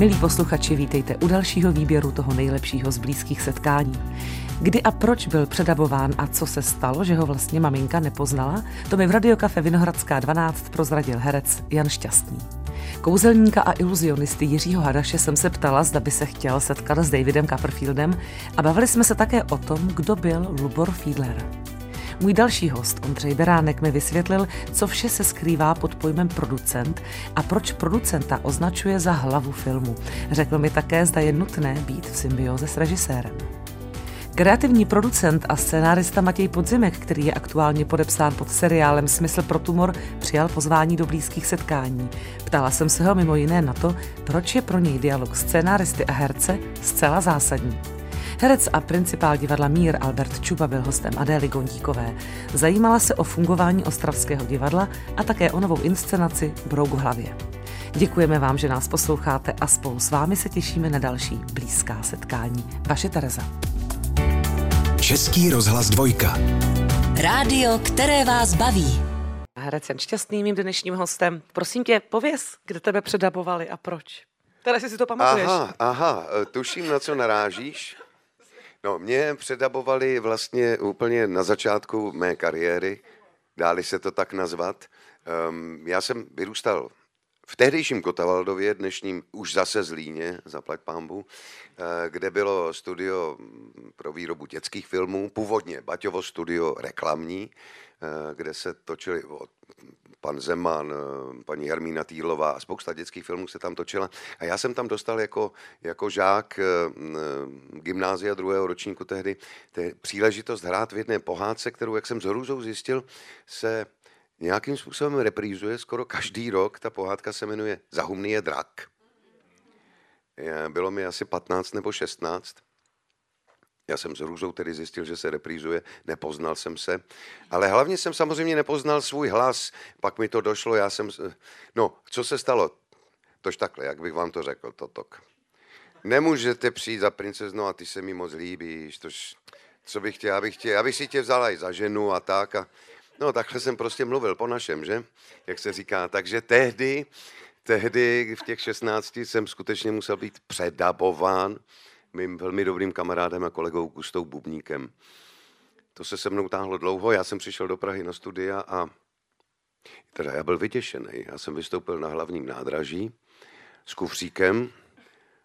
Milí posluchači, vítejte u dalšího výběru toho nejlepšího z blízkých setkání. Kdy a proč byl předabován a co se stalo, že ho vlastně maminka nepoznala, to mi v Radiokafe Vinohradská 12 prozradil herec Jan Šťastný. Kouzelníka a iluzionisty Jiřího Hadaše jsem se ptala, zda by se chtěl setkat s Davidem Copperfieldem a bavili jsme se také o tom, kdo byl Lubor Fiedler. Můj další host, Ondřej Beránek, mi vysvětlil, co vše se skrývá pod pojmem producent a proč producenta označuje za hlavu filmu. Řekl mi také, zda je nutné být v symbioze s režisérem. Kreativní producent a scénárista Matěj Podzimek, který je aktuálně podepsán pod seriálem Smysl pro tumor, přijal pozvání do blízkých setkání. Ptala jsem se ho mimo jiné na to, proč je pro něj dialog scénáristy a herce zcela zásadní. Herec a principál divadla Mír Albert Čuba byl hostem Adély Gondíkové. Zajímala se o fungování Ostravského divadla a také o novou inscenaci Brouk v hlavě. Děkujeme vám, že nás posloucháte a spolu s vámi se těšíme na další blízká setkání. Vaše Tereza. Český rozhlas dvojka. Rádio, které vás baví. Herec Jan Šťastný, mým dnešním hostem. Prosím tě, pověz, kde tebe předabovali a proč. Teda si si to pamatuješ. Aha, aha, tuším, na co narážíš. No, mě předabovali vlastně úplně na začátku mé kariéry, dáli se to tak nazvat. Um, já jsem vyrůstal v tehdejším Kotavaldově, dnešním už zase Zlíně, zaplať pámbu, eh, kde bylo studio pro výrobu dětských filmů, původně Baťovo studio reklamní, eh, kde se točili pan Zeman, eh, paní Hermína Týrlová a spousta dětských filmů se tam točila. A já jsem tam dostal jako, jako žák gymnázia druhého ročníku tehdy příležitost hrát v jedné pohádce, kterou, jak jsem s hrůzou zjistil, se nějakým způsobem reprízuje skoro každý rok. Ta pohádka se jmenuje Zahumný je drak. Bylo mi asi 15 nebo 16. Já jsem s hrůzou tedy zjistil, že se reprízuje, nepoznal jsem se, ale hlavně jsem samozřejmě nepoznal svůj hlas, pak mi to došlo, já jsem, no, co se stalo? Tož takhle, jak bych vám to řekl, totok. Nemůžete přijít za princeznou a ty se mi moc líbíš, tož, co bych chtěl, abych, chtěl, abych si tě vzala i za ženu a tak a No, takhle jsem prostě mluvil po našem, že? Jak se říká. Takže tehdy, tehdy v těch 16 jsem skutečně musel být předabován mým velmi dobrým kamarádem a kolegou Gustou Bubníkem. To se se mnou táhlo dlouho, já jsem přišel do Prahy na studia a teda já byl vytěšený. Já jsem vystoupil na hlavním nádraží s kufříkem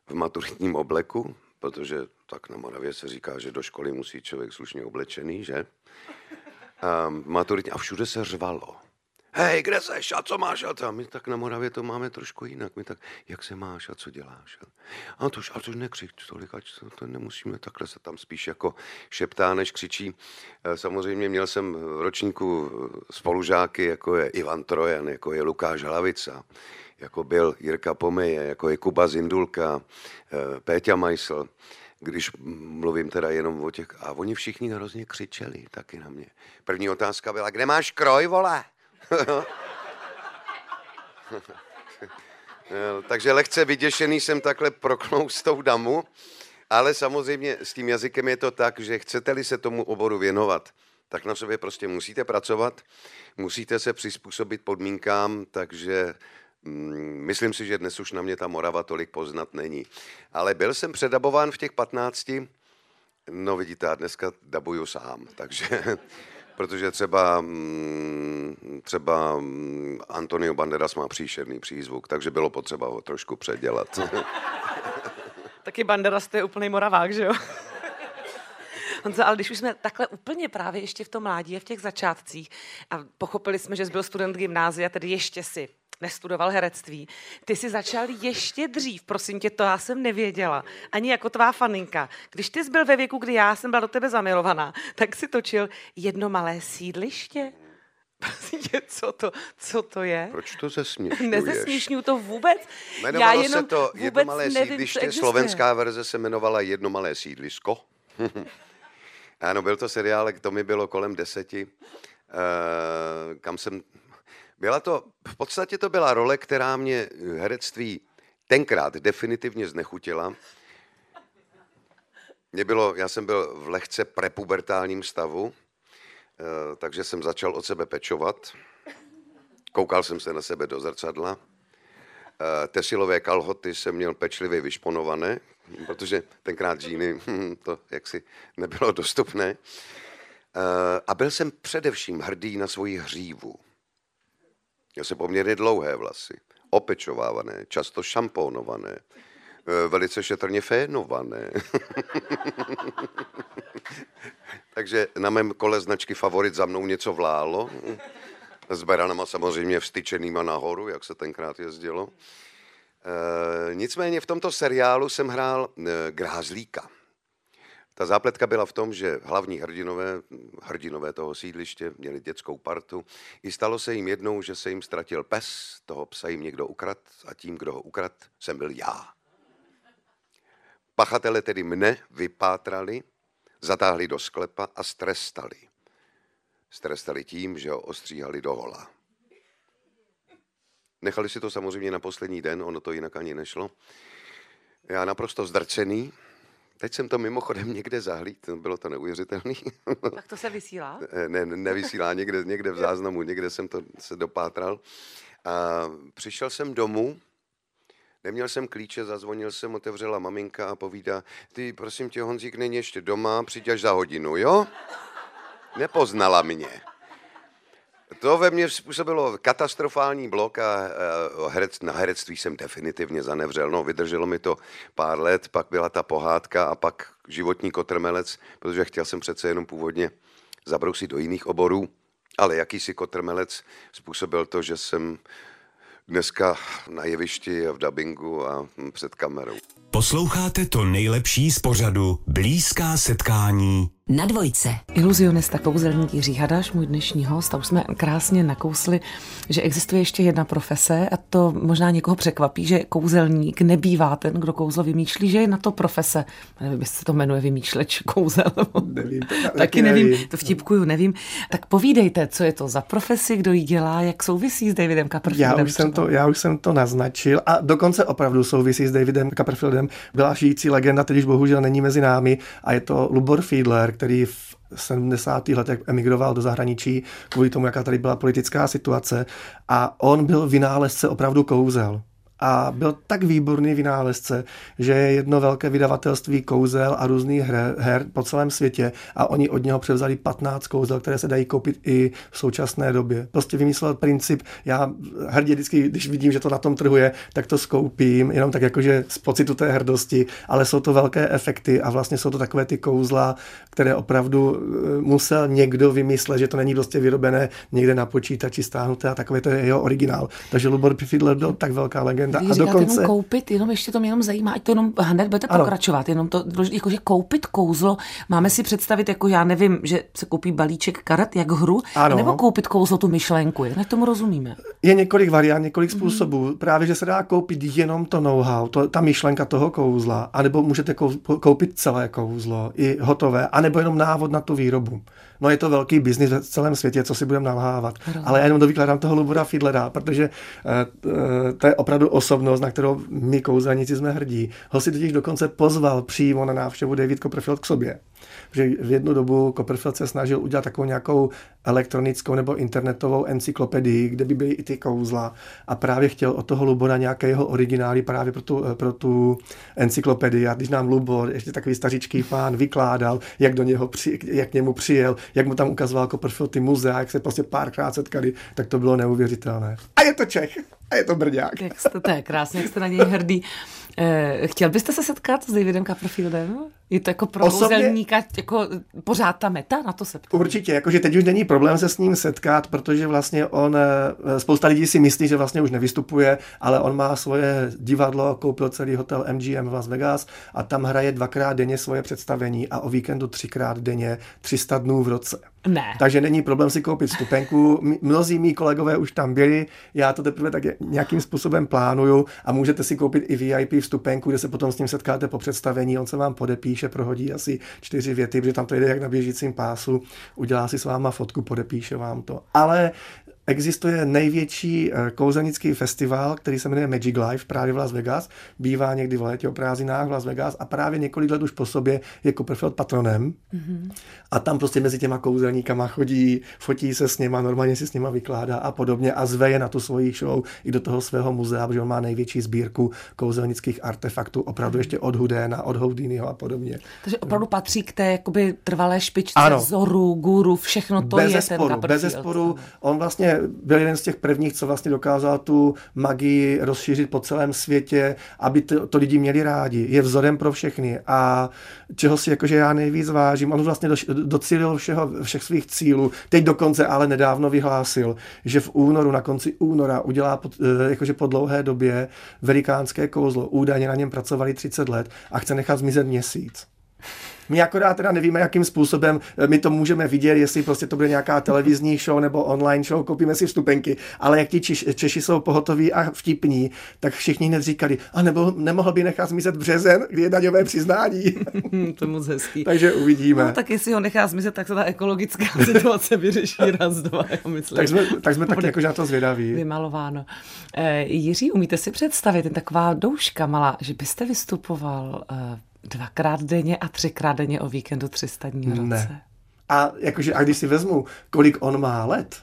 v maturitním obleku, protože tak na Moravě se říká, že do školy musí člověk slušně oblečený, že? Um, maturitní a všude se řvalo. Hej, kde seš a co máš a co? My tak na Moravě to máme trošku jinak. My tak, jak se máš a co děláš? A to už, a už nekřič tolik, ať to, to nemusíme, takhle se tam spíš jako šeptá, než křičí. E, samozřejmě měl jsem v ročníku spolužáky, jako je Ivan Trojan, jako je Lukáš Hlavica, jako byl Jirka Pomeje, jako je Kuba Zindulka, e, Péťa Majsl když mluvím teda jenom o těch, a oni všichni hrozně křičeli taky na mě. První otázka byla, kde máš kroj, vole? Takže lehce vyděšený jsem takhle proknul s tou damu, ale samozřejmě s tím jazykem je to tak, že chcete-li se tomu oboru věnovat, tak na sobě prostě musíte pracovat, musíte se přizpůsobit podmínkám, takže myslím si, že dnes už na mě ta Morava tolik poznat není. Ale byl jsem předabován v těch 15, no vidíte, a dneska dabuju sám, takže protože třeba, mm, třeba mm, Antonio Banderas má příšerný přízvuk, takže bylo potřeba ho trošku předělat. Taky Banderas to je úplný moravák, že jo? Honza, ale když už jsme takhle úplně právě ještě v tom mládí a v těch začátcích a pochopili jsme, že jsi byl student gymnázia, tedy ještě si nestudoval herectví. Ty jsi začal ještě dřív, prosím tě, to já jsem nevěděla. Ani jako tvá faninka. Když ty jsi byl ve věku, kdy já jsem byla do tebe zamilovaná, tak si točil jedno malé sídliště. Prosím tě, co to, co to je? Proč to zesměšňuješ? Nezesměšňuju to vůbec. Jmenovalo já jenom se to Jedno malé nevím, sídliště, slovenská verze se jmenovala Jedno malé sídlisko. ano, byl to seriál, to mi bylo kolem deseti, uh, kam jsem byla to, v podstatě to byla role, která mě herectví tenkrát definitivně znechutila. Mě bylo, já jsem byl v lehce prepubertálním stavu, eh, takže jsem začal od sebe pečovat. Koukal jsem se na sebe do zrcadla Eh, Tesilové kalhoty jsem měl pečlivě vyšponované, protože tenkrát džíny hm, to jaksi nebylo dostupné. Eh, a byl jsem především hrdý na svoji hřívu. Měl jsem poměrně dlouhé vlasy, opečovávané, často šampónované, eh, velice šetrně fénované. Takže na mém kole značky Favorit za mnou něco vlálo. S beranama samozřejmě vstyčenýma nahoru, jak se tenkrát jezdilo. E, nicméně v tomto seriálu jsem hrál e, grázlíka. Ta zápletka byla v tom, že hlavní hrdinové, hrdinové toho sídliště měli dětskou partu. I stalo se jim jednou, že se jim ztratil pes, toho psa jim někdo ukrad a tím, kdo ho ukrad, jsem byl já. Pachatele tedy mne vypátrali, zatáhli do sklepa a strestali. Strestali tím, že ho ostříhali do hola. Nechali si to samozřejmě na poslední den, ono to jinak ani nešlo. Já naprosto zdrcený, Teď jsem to mimochodem někde zahlíd, bylo to neuvěřitelný. Tak to se vysílá? ne, nevysílá, někde, někde v záznamu, někde jsem to se dopátral. A přišel jsem domů, neměl jsem klíče, zazvonil jsem, otevřela maminka a povídá, ty prosím tě, Honzík není ještě doma, přijď až za hodinu, jo? Nepoznala mě. To ve mně způsobilo katastrofální blok a herec, na herectví jsem definitivně zanevřel. No, vydrželo mi to pár let, pak byla ta pohádka a pak životní kotrmelec, protože chtěl jsem přece jenom původně zabrousit do jiných oborů, ale jakýsi kotrmelec způsobil to, že jsem dneska na jevišti a v dabingu a před kamerou. Posloucháte to nejlepší z pořadu Blízká setkání na dvojce. Iluzionista kouzelník Jiří Hadáš, můj dnešní host, a už jsme krásně nakousli, že existuje ještě jedna profese a to možná někoho překvapí, že kouzelník nebývá ten, kdo kouzlo vymýšlí, že je na to profese. Nevím, jestli se to jmenuje vymýšleč kouzel. Nevím, to, taky, taky nevím, nevím, to vtipkuju, nevím. Tak povídejte, co je to za profesi, kdo ji dělá, jak souvisí s Davidem Copperfieldem. Já už, jsem to, já už jsem to naznačil a dokonce opravdu souvisí s Davidem Copperfieldem. Byla žijící legenda, teď už bohužel není mezi námi a je to Lubor Fiedler, který v 70. letech emigroval do zahraničí kvůli tomu, jaká tady byla politická situace a on byl vynálezce opravdu kouzel a byl tak výborný vynálezce, že je jedno velké vydavatelství kouzel a různých her, her po celém světě a oni od něho převzali 15 kouzel, které se dají koupit i v současné době. Prostě vymyslel princip, já hrdě vždycky, když vidím, že to na tom trhu je, tak to skoupím, jenom tak jakože z pocitu té hrdosti, ale jsou to velké efekty a vlastně jsou to takové ty kouzla, které opravdu eh, musel někdo vymyslet, že to není prostě vyrobené někde na počítači stáhnuté a takové to je jeho originál. Takže Lubor Fiedler byl tak velká legenda legenda. Vy a dokonce... jenom koupit, jenom ještě to mě jenom zajímá, ať to jenom hned budete ano. pokračovat, jenom to, jakože koupit kouzlo, máme si představit, jako já nevím, že se koupí balíček karet, jak hru, ano. nebo koupit kouzlo tu myšlenku, jak tomu rozumíme? Je několik variant, několik mm-hmm. způsobů. Právě, že se dá koupit jenom to know-how, to, ta myšlenka toho kouzla, anebo můžete koupit celé kouzlo, i hotové, anebo jenom návod na tu výrobu. No je to velký biznis v celém světě, co si budeme nalhávat. Ale já jenom dovykladám toho Lubora Fiedlera, protože uh, to je opravdu osobnost, na kterou my kouzelníci jsme hrdí. Ho si totiž dokonce pozval přímo na návštěvu David Copperfield k sobě že v jednu dobu Copperfield se snažil udělat takovou nějakou elektronickou nebo internetovou encyklopedii, kde by byly i ty kouzla a právě chtěl od toho Lubora nějaké jeho originály právě pro tu, pro tu encyklopedii. A když nám Lubor, ještě takový stařičký pán, vykládal, jak do něho při, jak k němu přijel, jak mu tam ukazoval Copperfield ty muzea, jak se prostě párkrát setkali, tak to bylo neuvěřitelné. A je to Čech! A je to Brďák. Jak jste, to je krásně, jak jste na něj hrdý. Eh, chtěl byste se setkat s Davidem Copperfieldem? Je to jako pro Osobně, jako pořád ta meta? Na to se ptám. Určitě, jakože teď už není problém se s ním setkat, protože vlastně on, eh, spousta lidí si myslí, že vlastně už nevystupuje, ale on má svoje divadlo, koupil celý hotel MGM v Las Vegas a tam hraje dvakrát denně svoje představení a o víkendu třikrát denně, 300 dnů v roce. Ne. Takže není problém si koupit stupenku. Mnozí mý kolegové už tam byli, já to teprve tak nějakým způsobem plánuju a můžete si koupit i VIP vstupenku, kde se potom s ním setkáte po představení, on se vám podepíše, prohodí asi čtyři věty, protože tam to jde jak na běžícím pásu, udělá si s váma fotku, podepíše vám to. Ale existuje největší eh, kouzelnický festival, který se jmenuje Magic Life právě v Las Vegas. Bývá někdy v létě o prázdninách v Las Vegas a právě několik let už po sobě je Copperfield patronem. Mm-hmm. A tam prostě mezi těma kouzelníkama chodí, fotí se s nima, normálně si s nima vykládá a podobně a zve je na tu svoji show i do toho svého muzea, protože on má největší sbírku kouzelnických artefaktů, opravdu ještě od Hudéna, od Houdiniho a podobně. Takže opravdu patří k té jakoby, trvalé špičce ano. vzoru, guru, všechno to bez je zesporu, ten Bez zesporu, on vlastně byl jeden z těch prvních, co vlastně dokázal tu magii rozšířit po celém světě, aby to, to lidi měli rádi. Je vzorem pro všechny a čeho si jakože já nejvíc vážím. On vlastně do, docílil všeho, všech svých cílů. Teď dokonce ale nedávno vyhlásil, že v únoru, na konci února udělá pod, eh, jakože po dlouhé době velikánské kouzlo. Údajně na něm pracovali 30 let a chce nechat zmizet měsíc. My akorát teda nevíme, jakým způsobem eh, my to můžeme vidět, jestli prostě to bude nějaká televizní show nebo online show, koupíme si vstupenky, ale jak ti Češi, Češi jsou pohotoví a vtipní, tak všichni hned říkali, a nebo nemohl by nechat zmizet březen, kdy je daňové přiznání. to je moc hezký. Takže uvidíme. No, tak jestli ho nechá zmizet, tak se ta ekologická situace vyřeší raz, dva, já myslím. Tak jsme, tak jsme taky jakože na to zvědaví. Vymalováno. E, Jiří, umíte si představit, taková douška malá, že byste vystupoval e, Dvakrát denně a třikrát denně o víkendu 300 dní v roce. Ne. A, jakože, a když si vezmu, kolik on má let,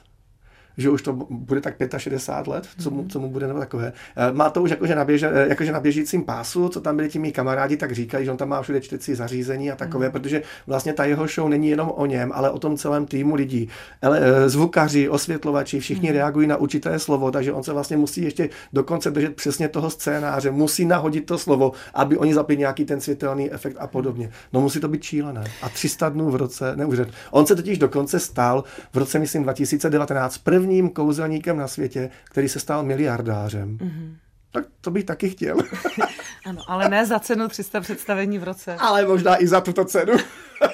že už to bude tak 65 let, co mu, co mu bude nebo takové. Eh, má to už jakože na, běže, eh, jakože na běžícím pásu, co tam byli ti mý kamarádi, tak říkají, že on tam má všude čtecí zařízení a takové, mm. protože vlastně ta jeho show není jenom o něm, ale o tom celém týmu lidí. Ale, eh, zvukaři, osvětlovači, všichni mm. reagují na určité slovo, takže on se vlastně musí ještě dokonce držet přesně toho scénáře, musí nahodit to slovo, aby oni zapili nějaký ten světelný efekt a podobně. No musí to být šílené. A 300 dnů v roce, neuvěřit. On se totiž dokonce stal v roce, myslím, 2019 první prvním kouzelníkem na světě, který se stal miliardářem. Mm-hmm. Tak to bych taky chtěl. ano, ale ne za cenu 300 představení v roce. Ale možná i za tuto cenu.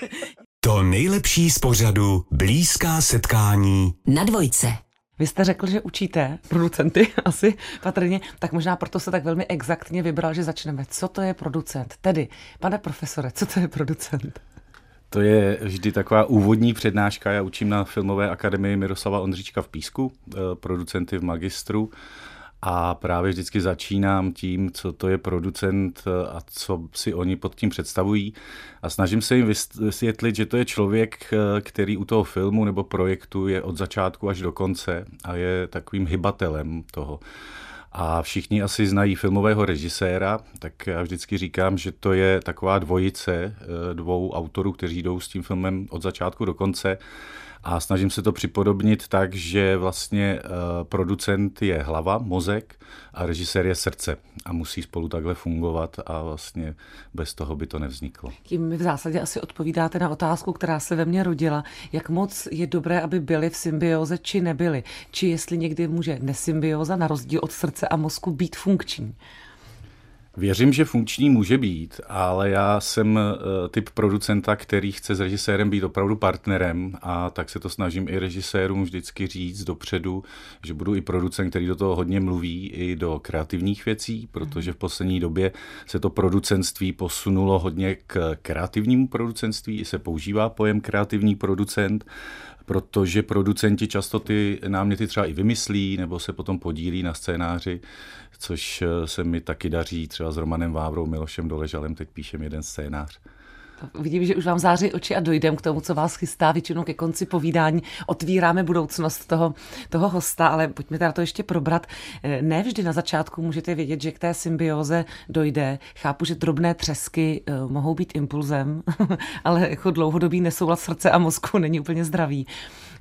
to nejlepší z pořadu Blízká setkání na dvojce. Vy jste řekl, že učíte producenty asi patrně, tak možná proto se tak velmi exaktně vybral, že začneme. Co to je producent? Tedy, pane profesore, co to je producent? To je vždy taková úvodní přednáška. Já učím na Filmové akademii Miroslava Ondříčka v Písku, eh, producenty v magistru. A právě vždycky začínám tím, co to je producent eh, a co si oni pod tím představují. A snažím se jim vysvětlit, že to je člověk, eh, který u toho filmu nebo projektu je od začátku až do konce a je takovým hybatelem toho. A všichni asi znají filmového režiséra, tak já vždycky říkám, že to je taková dvojice eh, dvou autorů, kteří jdou s tím filmem od začátku do konce a snažím se to připodobnit tak, že vlastně uh, producent je hlava, mozek a režisér je srdce a musí spolu takhle fungovat a vlastně bez toho by to nevzniklo. Tím mi v zásadě asi odpovídáte na otázku, která se ve mně rodila. Jak moc je dobré, aby byli v symbioze či nebyli? Či jestli někdy může nesymbioza na rozdíl od srdce a mozku být funkční? Věřím, že funkční může být, ale já jsem eh, typ producenta, který chce s režisérem být opravdu partnerem a tak se to snažím i režisérům vždycky říct dopředu, že budu i producent, který do toho hodně mluví i do kreativních věcí, protože v poslední době se to producentství posunulo hodně k kreativnímu producentství, i se používá pojem kreativní producent, protože producenti často ty náměty třeba i vymyslí nebo se potom podílí na scénáři, což eh, se mi taky daří třeba s Romanem Vávrou, Milošem Doležalem, teď píšem jeden scénář. Vidím, že už vám září oči a dojdem k tomu, co vás chystá většinou ke konci povídání. Otvíráme budoucnost toho, toho hosta, ale pojďme teda to ještě probrat. Eh, ne vždy na začátku můžete vědět, že k té symbioze dojde. Chápu, že drobné třesky eh, mohou být impulzem, ale jako dlouhodobý nesouhlas srdce a mozku není úplně zdravý.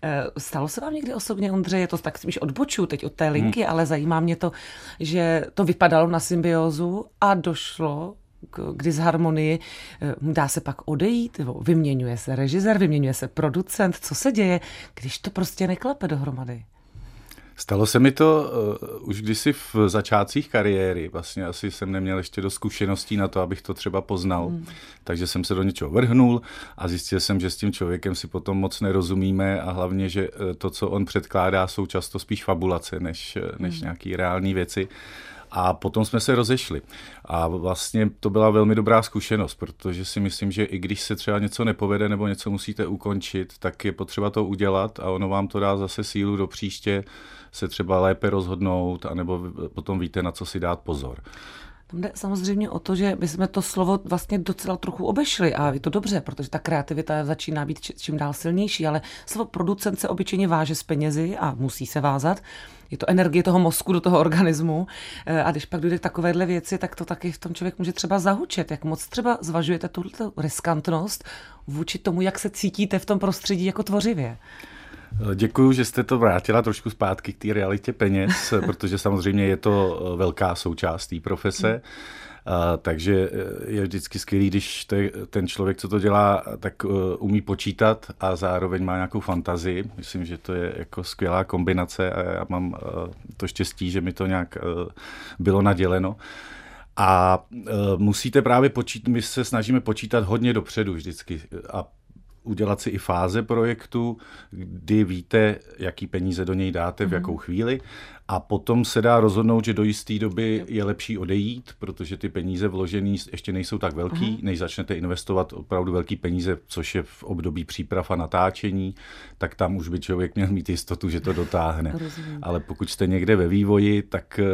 Eh, stalo se vám někdy osobně, Ondřej, je to tak spíš odboču teď od té linky, hmm. ale zajímá mě to, že to vypadalo na symbiozu a došlo k, disharmonii, eh, dá se pak odejít, nebo vyměňuje se režisér, vyměňuje se producent, co se děje, když to prostě neklepe dohromady? Stalo se mi to uh, už kdysi v začátcích kariéry. Vlastně asi jsem neměl ještě do zkušeností na to, abych to třeba poznal. Hmm. Takže jsem se do něčeho vrhnul a zjistil jsem, že s tím člověkem si potom moc nerozumíme a hlavně, že to, co on předkládá, jsou často spíš fabulace než, než hmm. nějaké reální věci. A potom jsme se rozešli. A vlastně to byla velmi dobrá zkušenost, protože si myslím, že i když se třeba něco nepovede nebo něco musíte ukončit, tak je potřeba to udělat a ono vám to dá zase sílu do příště se třeba lépe rozhodnout, anebo potom víte, na co si dát pozor. Tam jde samozřejmě o to, že my jsme to slovo vlastně docela trochu obešli a je to dobře, protože ta kreativita začíná být čím dál silnější, ale slovo producent se obyčejně váže s penězi a musí se vázat. Je to energie toho mozku do toho organismu e, a když pak dojde k takovéhle věci, tak to taky v tom člověk může třeba zahučet. Jak moc třeba zvažujete tuto riskantnost vůči tomu, jak se cítíte v tom prostředí jako tvořivě? Děkuji, že jste to vrátila trošku zpátky k té realitě peněz, protože samozřejmě je to eh, velká součást té profese. A, takže eh, je vždycky skvělý, když te, ten člověk, co to dělá, tak uh, umí počítat a zároveň má nějakou fantazii. Myslím, že to je jako skvělá kombinace a já mám uh, to štěstí, že mi to nějak uh, bylo naděleno. A uh, musíte právě počítat, my se snažíme počítat hodně dopředu vždycky a udělat si i fáze projektu, kdy víte, jaký peníze do něj dáte, v jakou mhm. chvíli a potom se dá rozhodnout, že do jisté doby je lepší odejít, protože ty peníze vložené ještě nejsou tak velký, uh-huh. než začnete investovat opravdu velký peníze, což je v období příprav a natáčení, tak tam už by člověk měl mít jistotu, že to dotáhne. Rozumím. Ale pokud jste někde ve vývoji, tak eh,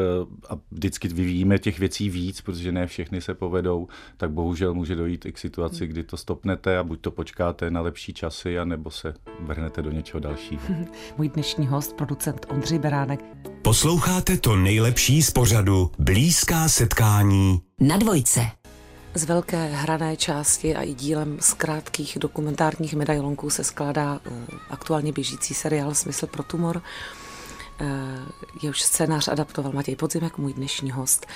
a vždycky vyvíjíme těch věcí víc, protože ne všechny se povedou, tak bohužel může dojít i k situaci, kdy to stopnete a buď to počkáte na lepší časy, anebo se vrhnete do něčeho dalšího. Můj dnešní host, producent Ondřej Beránek. Posloucháte to nejlepší z pořadu Blízká setkání na dvojce. Z velké hrané části a i dílem z krátkých dokumentárních medailonků se skládá uh, aktuálně běžící seriál Smysl pro tumor. Uh, jehož scénář adaptoval Matěj Podzimek, můj dnešní host.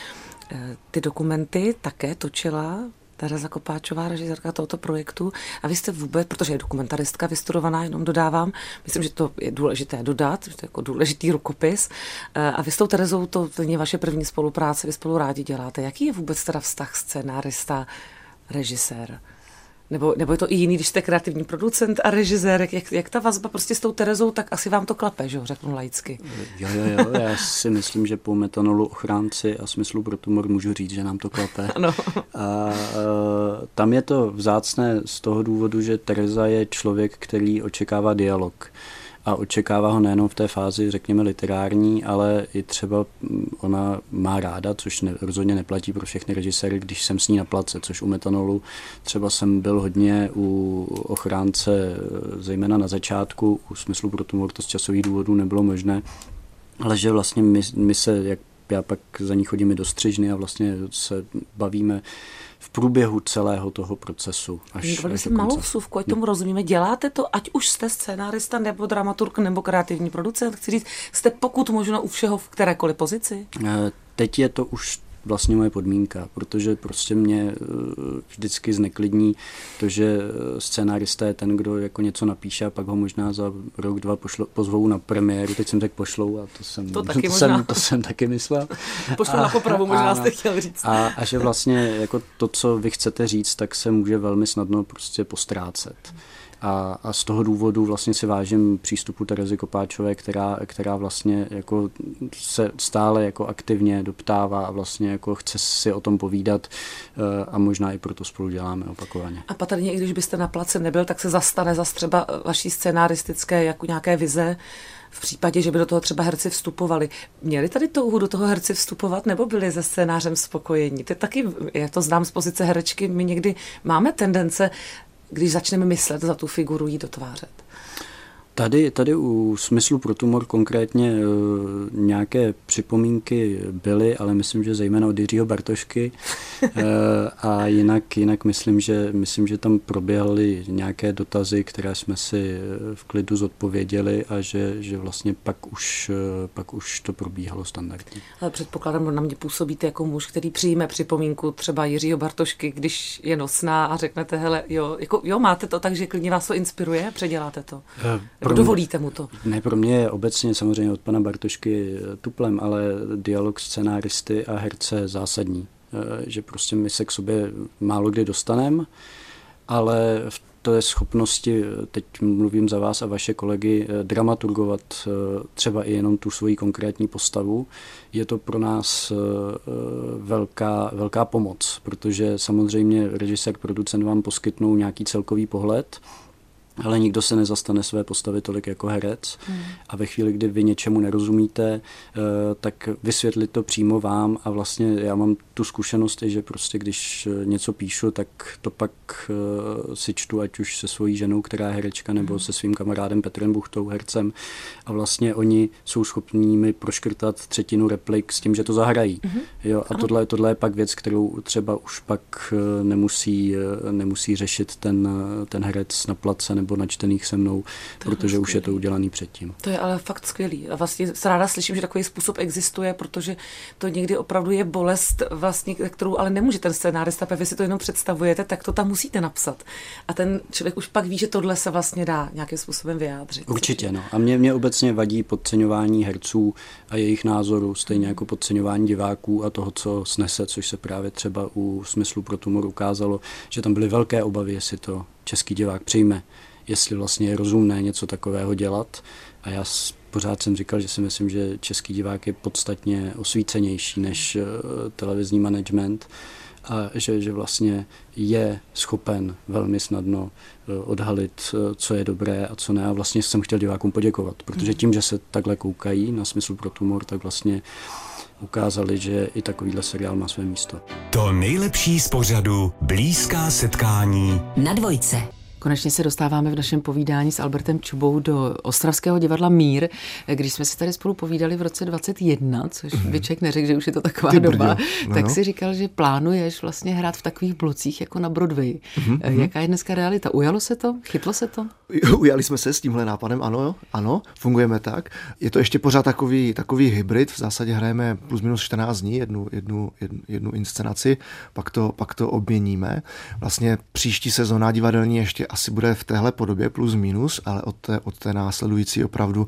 Uh, ty dokumenty také točila Tereza Kopáčová, režisérka tohoto projektu. A vy jste vůbec, protože je dokumentaristka vystudovaná, jenom dodávám, myslím, že to je důležité dodat, že to je jako důležitý rukopis. Eh, a vy s tou Terezou, to není vaše první spolupráce, vy spolu rádi děláte. Jaký je vůbec teda vztah scénárista, režisér? Nebo, nebo je to i jiný, když jste kreativní producent a režisér, jak, jak ta vazba prostě s tou Terezou, tak asi vám to klape, že řeknu laicky. Jo, jo, jo, já si myslím, že po metanolu ochránci a smyslu pro tumor můžu říct, že nám to klape. Ano. A, a tam je to vzácné z toho důvodu, že Tereza je člověk, který očekává dialog a očekává ho nejenom v té fázi, řekněme, literární, ale i třeba mm, ona má ráda, což ne, rozhodně neplatí pro všechny režiséry, když jsem s ní na place, což u metanolu třeba jsem byl hodně u ochránce, zejména na začátku, u smyslu pro tumor to z časových důvodů nebylo možné, ale že vlastně my, my se, jak já pak za ní chodím i do střižny a vlastně se bavíme v průběhu celého toho procesu. Až, až si malou vsuvku, ať tomu rozumíme. Děláte to, ať už jste scénárista, nebo dramaturg, nebo kreativní producent. Chci říct, jste pokud možno u všeho v kterékoliv pozici? Eh, teď je to už vlastně moje podmínka, protože prostě mě eh, vždycky zneklidní to, že eh, scénárista je ten, kdo jako něco napíše a pak ho možná za rok, dva pošlo, pozvou na premiéru, teď jsem tak pošlou a to jsem, to, taky to, možná. jsem, to jsem taky myslel. Pošlou na popravu, možná a, jste chtěl říct. A, a že vlastně jako to, co vy chcete říct, tak se může velmi snadno prostě postrácet. A, a z toho důvodu vlastně si vážím přístupu Terezy Kopáčové, která, která vlastně jako se stále jako aktivně doptává a vlastně jako chce si o tom povídat eh, a možná i proto spolu děláme opakovaně. A patrně, i když byste na place nebyl, tak se zastane za třeba vaší scénaristické jako nějaké vize, v případě, že by do toho třeba herci vstupovali. Měli tady touhu do toho herci vstupovat, nebo byli se scénářem spokojení? To taky, já to znám z pozice herečky, my někdy máme tendence když začneme myslet za tu figuru jí dotvářet. Tady, tady u smyslu pro tumor konkrétně e, nějaké připomínky byly, ale myslím, že zejména od Jiřího Bartošky. E, a jinak, jinak myslím, že, myslím, že tam proběhly nějaké dotazy, které jsme si eh, v klidu zodpověděli a že, že vlastně pak už, pak už to probíhalo standardně. Ale předpokládám, na mě působíte jako muž, který přijme připomínku třeba Jiřího Bartošky, když je nosná a řeknete, hele, jo, jako, jo máte to tak, že klidně vás to inspiruje, předěláte to. E, pro dovolíte mu to? Ne, pro mě je obecně samozřejmě od pana Bartošky eh, tuplem, ale dialog scenáristy a herce zásadní. Eh, že prostě my se k sobě málo kdy dostaneme, ale v je schopnosti, teď mluvím za vás a vaše kolegy, dramaturgovat třeba i jenom tu svoji konkrétní postavu, je to pro nás velká, velká pomoc, protože samozřejmě režisér, producent vám poskytnou nějaký celkový pohled, ale nikdo se nezastane své postavy tolik jako herec hmm. a ve chvíli, kdy vy něčemu nerozumíte, eh, tak vysvětlit to přímo vám a vlastně já mám tu zkušenost, že prostě když eh, něco píšu, tak to pak eh, si čtu, ať už se svojí ženou, která je herečka, nebo hmm. se svým kamarádem Petrem Buchtou, hercem a vlastně oni jsou schopní mi proškrtat třetinu replik s tím, že to zahrají. Hmm. Jo, a tohle, tohle je pak věc, kterou třeba už pak nemusí, nemusí řešit ten, ten herec na place nebo načtených se mnou, to protože skvělý. už je to udělaný předtím. To je ale fakt skvělý. A vlastně se ráda slyším, že takový způsob existuje, protože to někdy opravdu je bolest, vlastně, kterou ale nemůže ten scénárista, vy si to jenom představujete, tak to tam musíte napsat. A ten člověk už pak ví, že tohle se vlastně dá nějakým způsobem vyjádřit. Určitě, no. A mě, mě obecně vadí podceňování herců a jejich názorů, stejně jako podceňování diváků a toho, co snese, což se právě třeba u smyslu pro tumor ukázalo, že tam byly velké obavy, jestli to český divák přijme jestli vlastně je rozumné něco takového dělat. A já pořád jsem říkal, že si myslím, že český divák je podstatně osvícenější než eh, televizní management a že, že vlastně je schopen velmi snadno eh, odhalit, eh, co je dobré a co ne. A vlastně jsem chtěl divákům poděkovat, protože tím, že se takhle koukají na smysl pro tumor, tak vlastně ukázali, že i takovýhle seriál má své místo. To nejlepší z pořadu Blízká setkání na dvojce. Konečně se dostáváme v našem povídání s Albertem Čubou do Ostravského divadla Mír, když jsme si tady spolu povídali v roce 21, což mm-hmm. by člověk neřekl, že už je to taková Ty doba, no, tak no. si říkal, že plánuješ vlastně hrát v takových blocích jako na Broadway. Mm-hmm. Jaká je dneska realita? Ujalo se to? Chytlo se to? Ujali jsme se s tímhle nápadem, ano, ano, fungujeme tak. Je to ještě pořád takový, takový hybrid, v zásadě hrajeme plus minus 14 dní, jednu, jednu, jednu, jednu inscenaci, pak to, pak to obměníme. Vlastně příští sezóna divadelní ještě asi bude v téhle podobě plus minus, ale od té, od té následující opravdu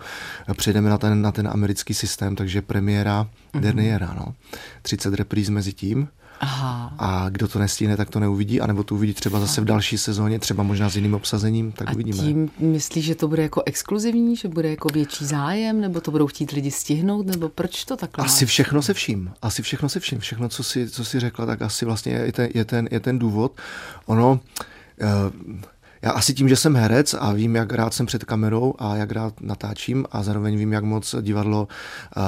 přejdeme na ten, na ten americký systém, takže premiéra mm-hmm. derniéra, no. 30 repríz mezi tím. Aha. A kdo to nestihne, tak to neuvidí, anebo to uvidí třeba zase v další sezóně, třeba možná s jiným obsazením, tak a uvidíme. tím myslíš, že to bude jako exkluzivní, že bude jako větší zájem, nebo to budou chtít lidi stihnout, nebo proč to takhle? Asi všechno se vším. Asi všechno se vším. Všechno, co si, co si řekla, tak asi vlastně je ten, je ten, je ten důvod. Ono, uh, já asi tím, že jsem herec a vím, jak rád jsem před kamerou a jak rád natáčím a zároveň vím, jak moc divadlo uh,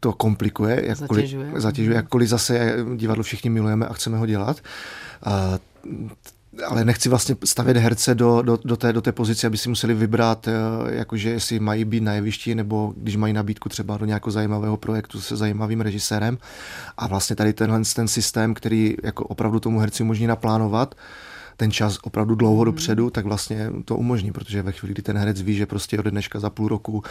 to komplikuje, jakkoliv, zatěžuje. zatěžuje, jakkoliv zase divadlo všichni milujeme a chceme ho dělat. Uh, ale nechci vlastně stavět herce do, do, do, té, do té pozice, aby si museli vybrat, jakože jestli mají být na jevišti, nebo když mají nabídku třeba do nějakého zajímavého projektu se zajímavým režisérem. A vlastně tady tenhle ten systém, který jako opravdu tomu herci umožní naplánovat, ten čas opravdu dlouho hmm. dopředu, tak vlastně to umožní, protože ve chvíli, kdy ten herec ví, že prostě od dneška za půl roku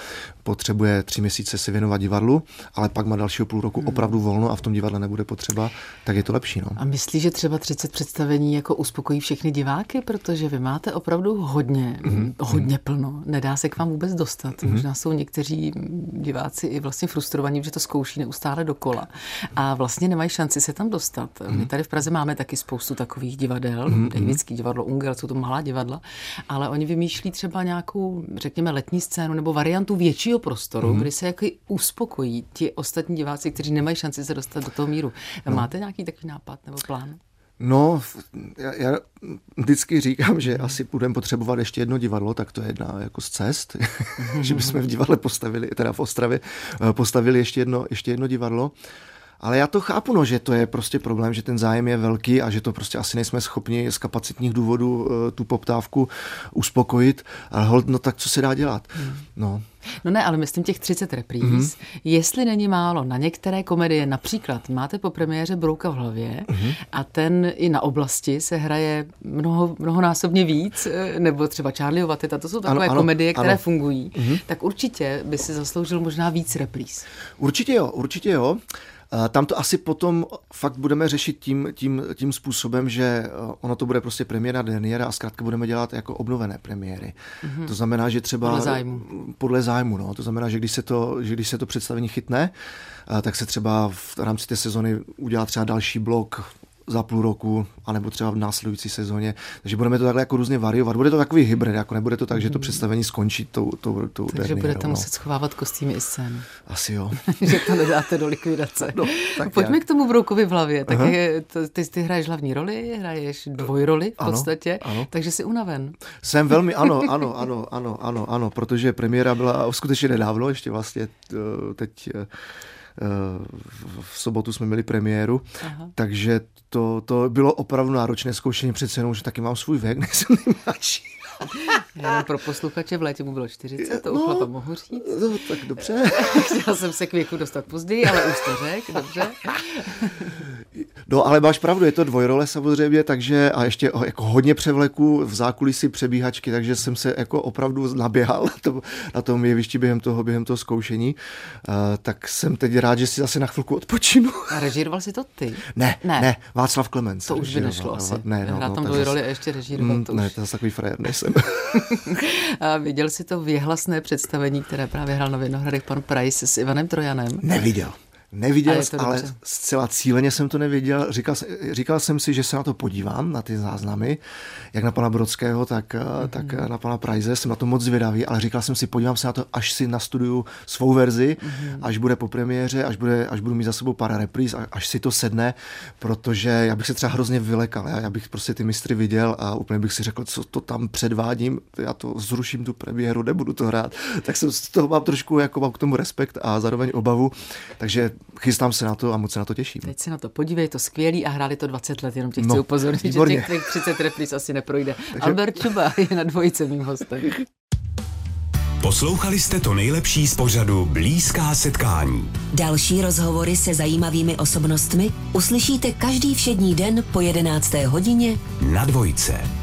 potřebuje tři měsíce se věnovat divadlu, ale pak má dalšího půl roku hmm. opravdu volno a v tom divadle nebude potřeba, tak je to lepší. No. A myslíš, že třeba 30 představení jako uspokojí všechny diváky, protože vy máte opravdu hodně, hmm. hodně plno, nedá se k vám vůbec dostat. Hmm. Možná jsou někteří diváci i vlastně frustrovaní, že to zkouší neustále dokola a vlastně nemají šanci se tam dostat. Hmm. My tady v Praze máme taky spoustu takových divadel, hmm Dětský divadlo Ungel, jsou to malá divadla, ale oni vymýšlí třeba nějakou, řekněme, letní scénu nebo variantu většího prostoru, mm-hmm. kdy se jako uspokojí ti ostatní diváci, kteří nemají šanci se dostat do toho míru. No. Máte nějaký takový nápad nebo plán? No, já, já vždycky říkám, že asi budeme potřebovat ještě jedno divadlo, tak to je jedna jako z cest, že bychom v divadle postavili, teda v Ostravě, eh, postavili ještě jedno, ještě jedno divadlo. Ale já to chápu, no, že to je prostě problém, že ten zájem je velký a že to prostě asi nejsme schopni z kapacitních důvodů uh, tu poptávku uspokojit. Ale hold, no tak co se dá dělat? Hmm. No. No ne, ale myslím těch 30 repríz. Mm-hmm. Jestli není málo, na některé komedie, například máte po premiéře Brouka v hlavě mm-hmm. a ten i na oblasti se hraje mnoho, mnohonásobně víc, eh, nebo třeba Charlie Vateta, to jsou takové ano, ano, komedie, které ano. fungují, mm-hmm. tak určitě by si zasloužil možná víc repríz. Určitě jo, určitě jo. Tam to asi potom fakt budeme řešit tím, tím, tím způsobem, že eh, ono to bude prostě premiéra derniéra a zkrátka budeme dělat jako obnovené premiéry. Mm-hmm. To znamená, že třeba... Podle zájmu. Podle zájmu, no. To znamená, že když se to, že když se to představení chytne, eh, tak se třeba v rámci té sezony udělá třeba další blok za půl roku, anebo třeba v následující sezóně. Takže budeme to takhle jako různě variovat. Bude to takový hybrid, jako nebude to tak, že to mhm. představení skončí tou, tou, tou Takže budete no. muset schovávat kostýmy i scénu. Asi jo. že to nedáte do likvidace. No, tak Pojďme jak. k tomu Broukovi v hlavě. Tak je, to, ty, ty hraješ hlavní roli, hraješ dvojroli v podstatě, ano, ano. takže jsi unaven. Jsem velmi, ano, ano, ano, ano, ano, ano, protože premiéra byla skutečně nedávno, ještě vlastně teď v sobotu jsme měli premiéru, Aha. takže to, to bylo opravdu náročné zkoušení před cenou, že taky mám svůj věk, nejsem nejmladší. Jenom pro posluchače v létě mu bylo 40, to no, chlapa mohu říct. No, tak dobře. Chtěla jsem se k věku dostat později, ale už to řek, dobře. No, ale máš pravdu, je to dvojrole samozřejmě, takže a ještě jako hodně převleku v zákulisí přebíhačky, takže jsem se jako opravdu naběhal na tom, na tom jevišti během toho, během toho zkoušení. Uh, tak jsem teď rád, že si zase na chvilku odpočinu. A režíroval si to ty? Ne, ne, ne Václav Klemens. To už by nešlo asi. Ne, no, Hrát no, tam dvojroli a ještě režíroval mm, to Ne, to je takový frajer nejsem. a viděl jsi to věhlasné představení, které právě hrál na Vinohradech pan Price s Ivanem Trojanem? Neviděl. Neviděl, ale zcela cíleně jsem to nevěděl. Říkal, říkal jsem si, že se na to podívám, na ty záznamy, jak na pana Brodského, tak, mm-hmm. tak na pana Prajze. Jsem na to moc zvědavý, ale říkal jsem si, podívám se na to, až si nastuduju svou verzi, mm-hmm. až bude po premiéře, až, bude, až budu mít za sebou pár repríz, až si to sedne, protože já bych se třeba hrozně vylekal. Já, já bych prostě ty mistry viděl a úplně bych si řekl, co to tam předvádím, já to zruším tu premiéru, nebudu to hrát. Tak jsem z toho mám trošku jako mám k tomu respekt a zároveň obavu. Takže chystám se na to a moc se na to těším. Teď se na to podívej, je to skvělý a hráli to 20 let, jenom tě chci no, upozornit, výborně. že těch 30 repríz asi neprojde. Takže... Albert Čuba je na dvojice mým hostem. Poslouchali jste to nejlepší z pořadu Blízká setkání. Další rozhovory se zajímavými osobnostmi uslyšíte každý všední den po 11. hodině na dvojce.